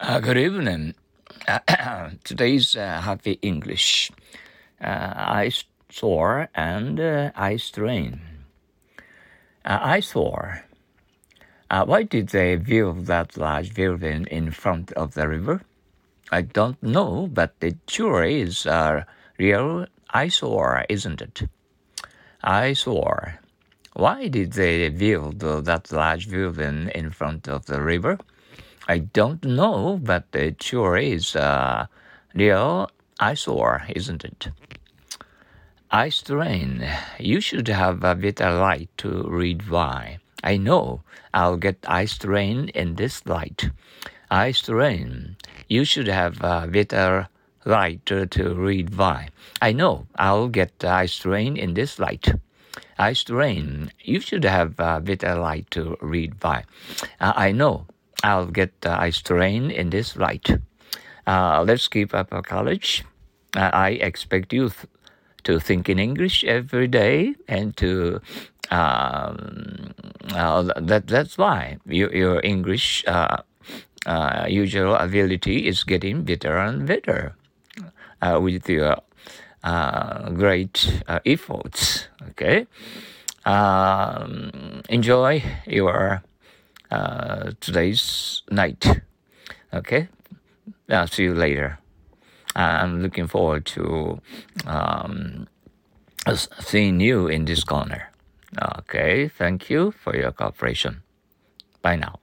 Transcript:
Uh, good evening. today's uh, Happy English. Uh, I saw and uh, eye strain. Uh, I. Uh, why did they build that large building in front of the river? I don't know, but it sure is a real eyesore, isn't it? I Eyesore. Why did they build that large building in front of the river? I don't know, but it sure is a real eyesore, isn't it? Eye strain. You should have a better light to read why. I know I'll get eye strain in this light. Eye strain. You should have a better light to, read why. I know I'll get eye strain in this light. Eye strain. You should have a better light to read. Uh, I know I'll get uh, eye strain in this light. Uh, let's keep up our college. Uh, I expect you th- to think in English every day and to um, uh, that that's why you, your English uh, uh, usual ability is getting better and better with your great efforts. Okay, um, enjoy your uh, today's night. Okay, I'll see you later. I'm looking forward to um, seeing you in this corner. Okay, thank you for your cooperation. Bye now.